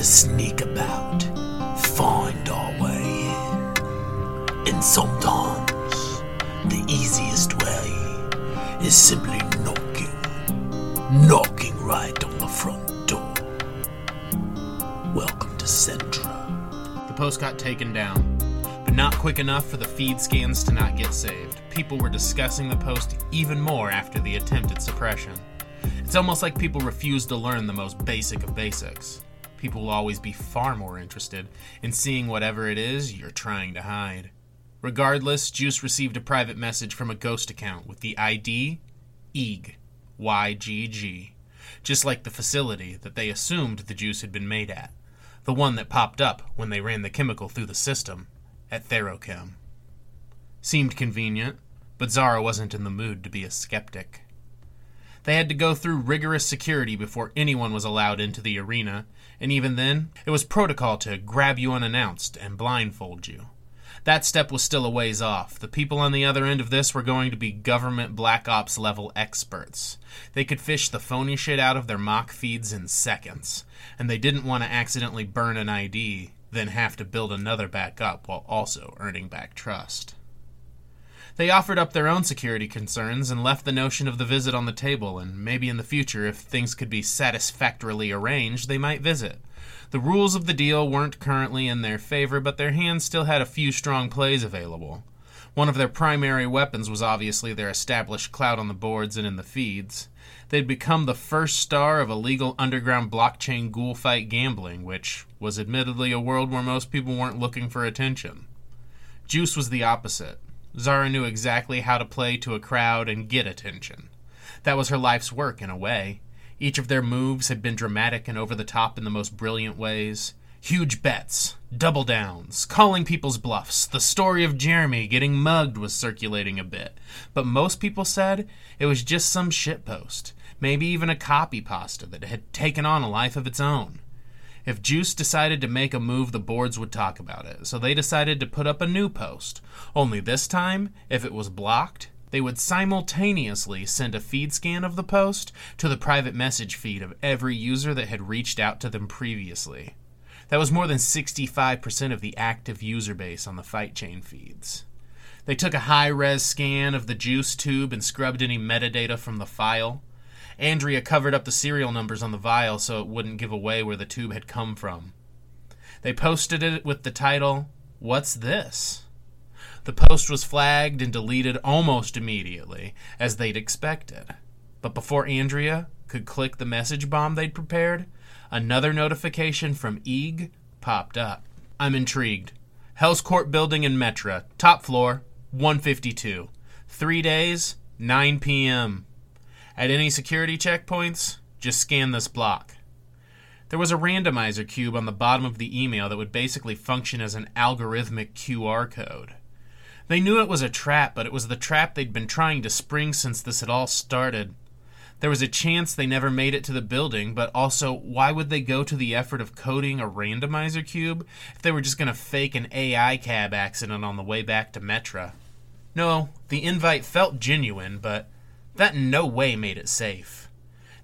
to sneak about, find our way in. And sometimes the easiest way is simply knocking. Knocking right on the front door. Welcome to Centra. The post got taken down, but not quick enough for the feed scans to not get saved. People were discussing the post even more after the attempted suppression. It's almost like people refuse to learn the most basic of basics. People will always be far more interested in seeing whatever it is you're trying to hide. Regardless, Juice received a private message from a ghost account with the ID EG, YGG, just like the facility that they assumed the juice had been made at, the one that popped up when they ran the chemical through the system at Therochem. Seemed convenient, but Zara wasn't in the mood to be a skeptic. They had to go through rigorous security before anyone was allowed into the arena, and even then, it was protocol to grab you unannounced and blindfold you. That step was still a ways off. The people on the other end of this were going to be government black ops level experts. They could fish the phony shit out of their mock feeds in seconds, and they didn't want to accidentally burn an ID, then have to build another back up while also earning back trust. They offered up their own security concerns and left the notion of the visit on the table, and maybe in the future, if things could be satisfactorily arranged, they might visit. The rules of the deal weren't currently in their favor, but their hands still had a few strong plays available. One of their primary weapons was obviously their established clout on the boards and in the feeds. They'd become the first star of illegal underground blockchain ghoul fight gambling, which was admittedly a world where most people weren't looking for attention. Juice was the opposite. Zara knew exactly how to play to a crowd and get attention. That was her life's work, in a way. Each of their moves had been dramatic and over the top in the most brilliant ways. Huge bets, double downs, calling people's bluffs. The story of Jeremy getting mugged was circulating a bit, but most people said it was just some shitpost, maybe even a copy pasta that had taken on a life of its own. If Juice decided to make a move, the boards would talk about it, so they decided to put up a new post. Only this time, if it was blocked, they would simultaneously send a feed scan of the post to the private message feed of every user that had reached out to them previously. That was more than 65% of the active user base on the fight chain feeds. They took a high res scan of the juice tube and scrubbed any metadata from the file. Andrea covered up the serial numbers on the vial so it wouldn't give away where the tube had come from. They posted it with the title, What's This? The post was flagged and deleted almost immediately, as they'd expected. But before Andrea could click the message bomb they'd prepared, another notification from EG popped up. I'm intrigued. Hell's Corp building in Metra, top floor, 152. Three days, 9 p.m. At any security checkpoints, just scan this block. There was a randomizer cube on the bottom of the email that would basically function as an algorithmic QR code. They knew it was a trap, but it was the trap they'd been trying to spring since this had all started. There was a chance they never made it to the building, but also, why would they go to the effort of coding a randomizer cube if they were just going to fake an AI cab accident on the way back to Metra? No, the invite felt genuine, but that in no way made it safe.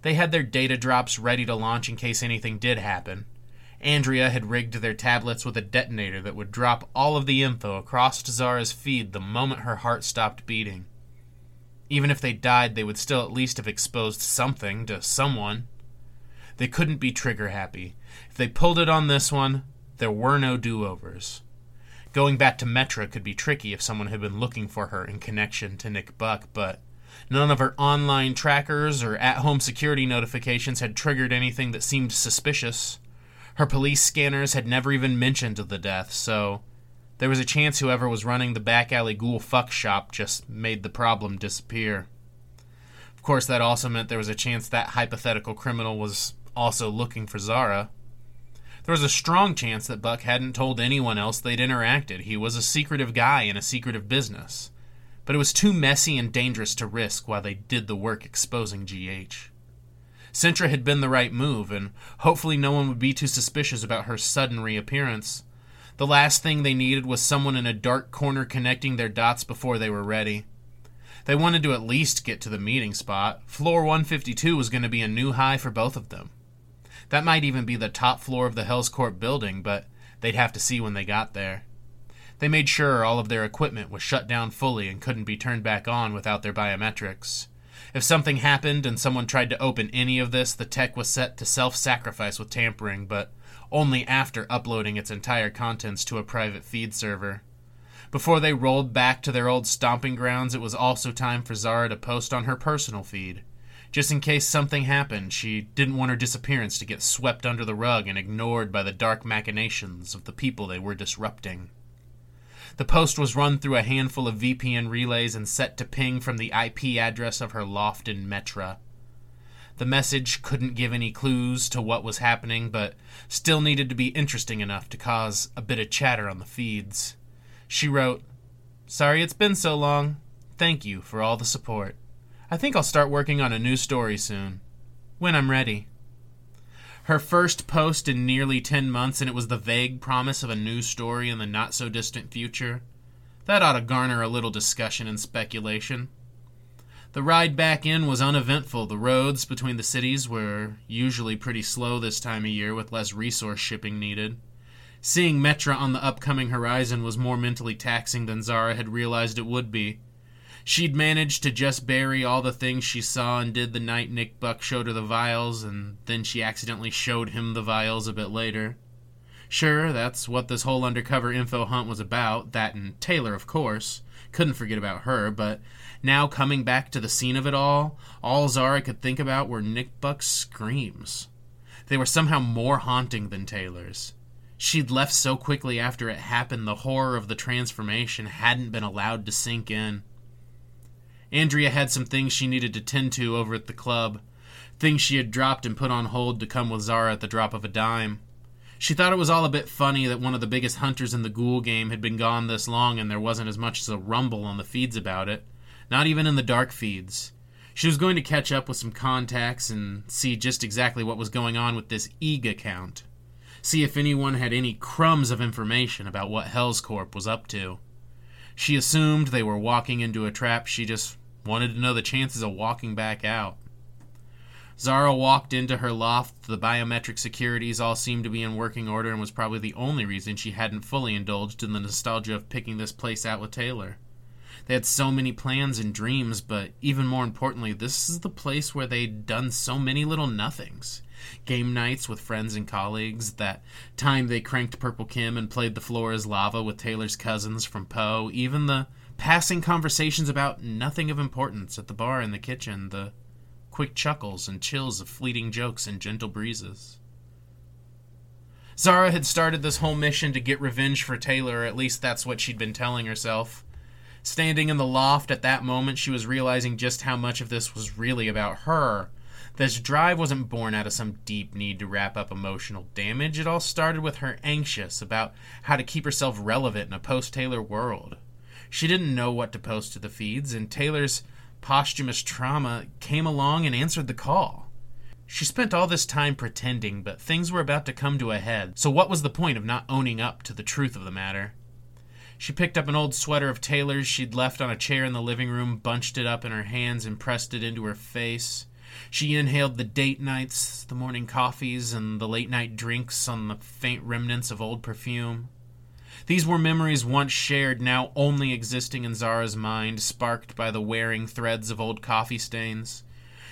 They had their data drops ready to launch in case anything did happen. Andrea had rigged their tablets with a detonator that would drop all of the info across Zara's feed the moment her heart stopped beating. Even if they died, they would still at least have exposed something to someone. They couldn't be trigger happy. If they pulled it on this one, there were no do overs. Going back to Metra could be tricky if someone had been looking for her in connection to Nick Buck, but none of her online trackers or at home security notifications had triggered anything that seemed suspicious. Her police scanners had never even mentioned the death, so there was a chance whoever was running the back alley ghoul fuck shop just made the problem disappear. Of course, that also meant there was a chance that hypothetical criminal was also looking for Zara. There was a strong chance that Buck hadn't told anyone else they'd interacted. He was a secretive guy in a secretive business. But it was too messy and dangerous to risk while they did the work exposing GH. Centra had been the right move, and hopefully no one would be too suspicious about her sudden reappearance. The last thing they needed was someone in a dark corner connecting their dots before they were ready. They wanted to at least get to the meeting spot. Floor 152 was going to be a new high for both of them. That might even be the top floor of the Hell's Corp building, but they'd have to see when they got there. They made sure all of their equipment was shut down fully and couldn't be turned back on without their biometrics. If something happened and someone tried to open any of this, the tech was set to self sacrifice with tampering, but only after uploading its entire contents to a private feed server. Before they rolled back to their old stomping grounds, it was also time for Zara to post on her personal feed. Just in case something happened, she didn't want her disappearance to get swept under the rug and ignored by the dark machinations of the people they were disrupting. The post was run through a handful of VPN relays and set to ping from the IP address of her loft in Metra. The message couldn't give any clues to what was happening, but still needed to be interesting enough to cause a bit of chatter on the feeds. She wrote, Sorry it's been so long. Thank you for all the support. I think I'll start working on a new story soon. When I'm ready. Her first post in nearly 10 months, and it was the vague promise of a new story in the not so distant future. That ought to garner a little discussion and speculation. The ride back in was uneventful. The roads between the cities were usually pretty slow this time of year with less resource shipping needed. Seeing Metra on the upcoming horizon was more mentally taxing than Zara had realized it would be. She'd managed to just bury all the things she saw and did the night Nick Buck showed her the vials, and then she accidentally showed him the vials a bit later. Sure, that's what this whole undercover info hunt was about, that and Taylor, of course. Couldn't forget about her, but now coming back to the scene of it all, all Zara could think about were Nick Buck's screams. They were somehow more haunting than Taylor's. She'd left so quickly after it happened, the horror of the transformation hadn't been allowed to sink in. Andrea had some things she needed to tend to over at the club, things she had dropped and put on hold to come with Zara at the drop of a dime. She thought it was all a bit funny that one of the biggest hunters in the ghoul game had been gone this long and there wasn't as much as a rumble on the feeds about it, not even in the dark feeds. She was going to catch up with some contacts and see just exactly what was going on with this EG account. See if anyone had any crumbs of information about what Hell's Corp was up to. She assumed they were walking into a trap. She just wanted to know the chances of walking back out. Zara walked into her loft. The biometric securities all seemed to be in working order and was probably the only reason she hadn't fully indulged in the nostalgia of picking this place out with Taylor. They had so many plans and dreams, but even more importantly, this is the place where they'd done so many little nothings game nights with friends and colleagues, that time they cranked Purple Kim and played The Floor is Lava with Taylor's cousins from Poe, even the passing conversations about nothing of importance at the bar in the kitchen, the quick chuckles and chills of fleeting jokes and gentle breezes. Zara had started this whole mission to get revenge for Taylor, at least that's what she'd been telling herself. Standing in the loft at that moment, she was realizing just how much of this was really about her this drive wasn't born out of some deep need to wrap up emotional damage. It all started with her anxious about how to keep herself relevant in a post Taylor world. She didn't know what to post to the feeds, and Taylor's posthumous trauma came along and answered the call. She spent all this time pretending, but things were about to come to a head, so what was the point of not owning up to the truth of the matter? She picked up an old sweater of Taylor's she'd left on a chair in the living room, bunched it up in her hands, and pressed it into her face. She inhaled the date nights, the morning coffees, and the late night drinks on the faint remnants of old perfume. These were memories once shared, now only existing in Zara's mind, sparked by the wearing threads of old coffee stains.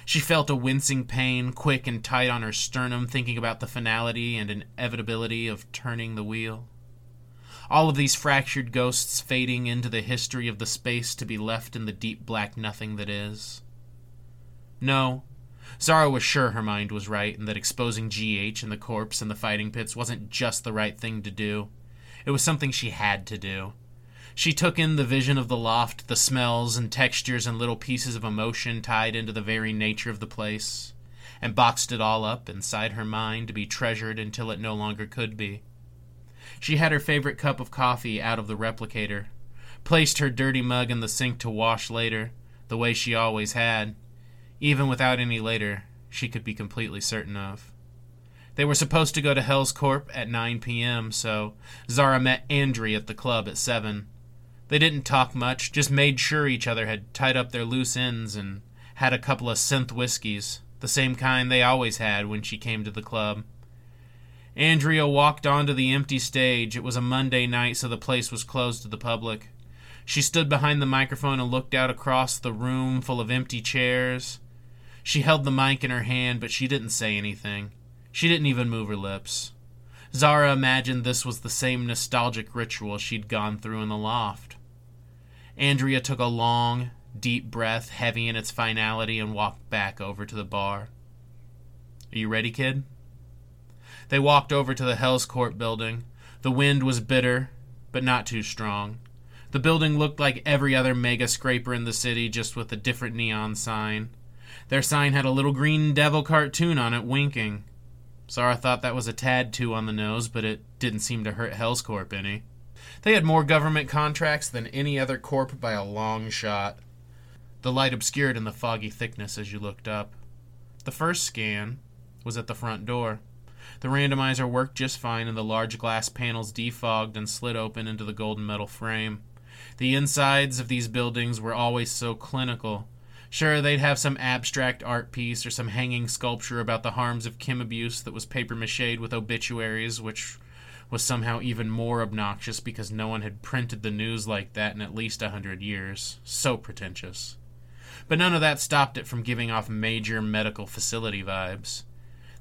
She felt a wincing pain, quick and tight on her sternum, thinking about the finality and inevitability of turning the wheel. All of these fractured ghosts fading into the history of the space to be left in the deep black nothing that is. No, Zara was sure her mind was right and that exposing GH and the corpse in the fighting pits wasn't just the right thing to do. It was something she had to do. She took in the vision of the loft, the smells and textures and little pieces of emotion tied into the very nature of the place, and boxed it all up inside her mind to be treasured until it no longer could be. She had her favorite cup of coffee out of the replicator, placed her dirty mug in the sink to wash later, the way she always had, even without any later, she could be completely certain of. They were supposed to go to Hell's Corp at 9 p.m., so Zara met Andrea at the club at 7. They didn't talk much, just made sure each other had tied up their loose ends and had a couple of synth whiskeys, the same kind they always had when she came to the club. Andrea walked onto the empty stage. It was a Monday night, so the place was closed to the public. She stood behind the microphone and looked out across the room full of empty chairs. She held the mic in her hand, but she didn't say anything. She didn't even move her lips. Zara imagined this was the same nostalgic ritual she'd gone through in the loft. Andrea took a long, deep breath, heavy in its finality, and walked back over to the bar. Are you ready, kid? They walked over to the Hell's Corp building. The wind was bitter, but not too strong. The building looked like every other mega scraper in the city, just with a different neon sign. Their sign had a little green devil cartoon on it winking. Zara thought that was a tad too on the nose, but it didn't seem to hurt Hell's Corp any. They had more government contracts than any other corp by a long shot. The light obscured in the foggy thickness as you looked up. The first scan was at the front door. The randomizer worked just fine, and the large glass panels defogged and slid open into the golden metal frame. The insides of these buildings were always so clinical. Sure, they'd have some abstract art piece or some hanging sculpture about the harms of Kim abuse that was paper macheed with obituaries, which was somehow even more obnoxious because no one had printed the news like that in at least a hundred years. So pretentious. But none of that stopped it from giving off major medical facility vibes.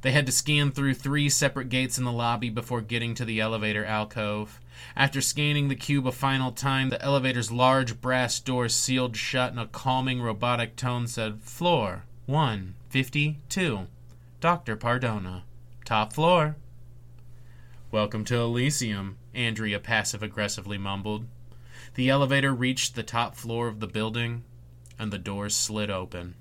They had to scan through three separate gates in the lobby before getting to the elevator alcove. After scanning the cube a final time, the elevator's large brass doors sealed shut and a calming robotic tone said, Floor 152. Dr. Pardona. Top floor. Welcome to Elysium, Andrea passive aggressively mumbled. The elevator reached the top floor of the building, and the doors slid open.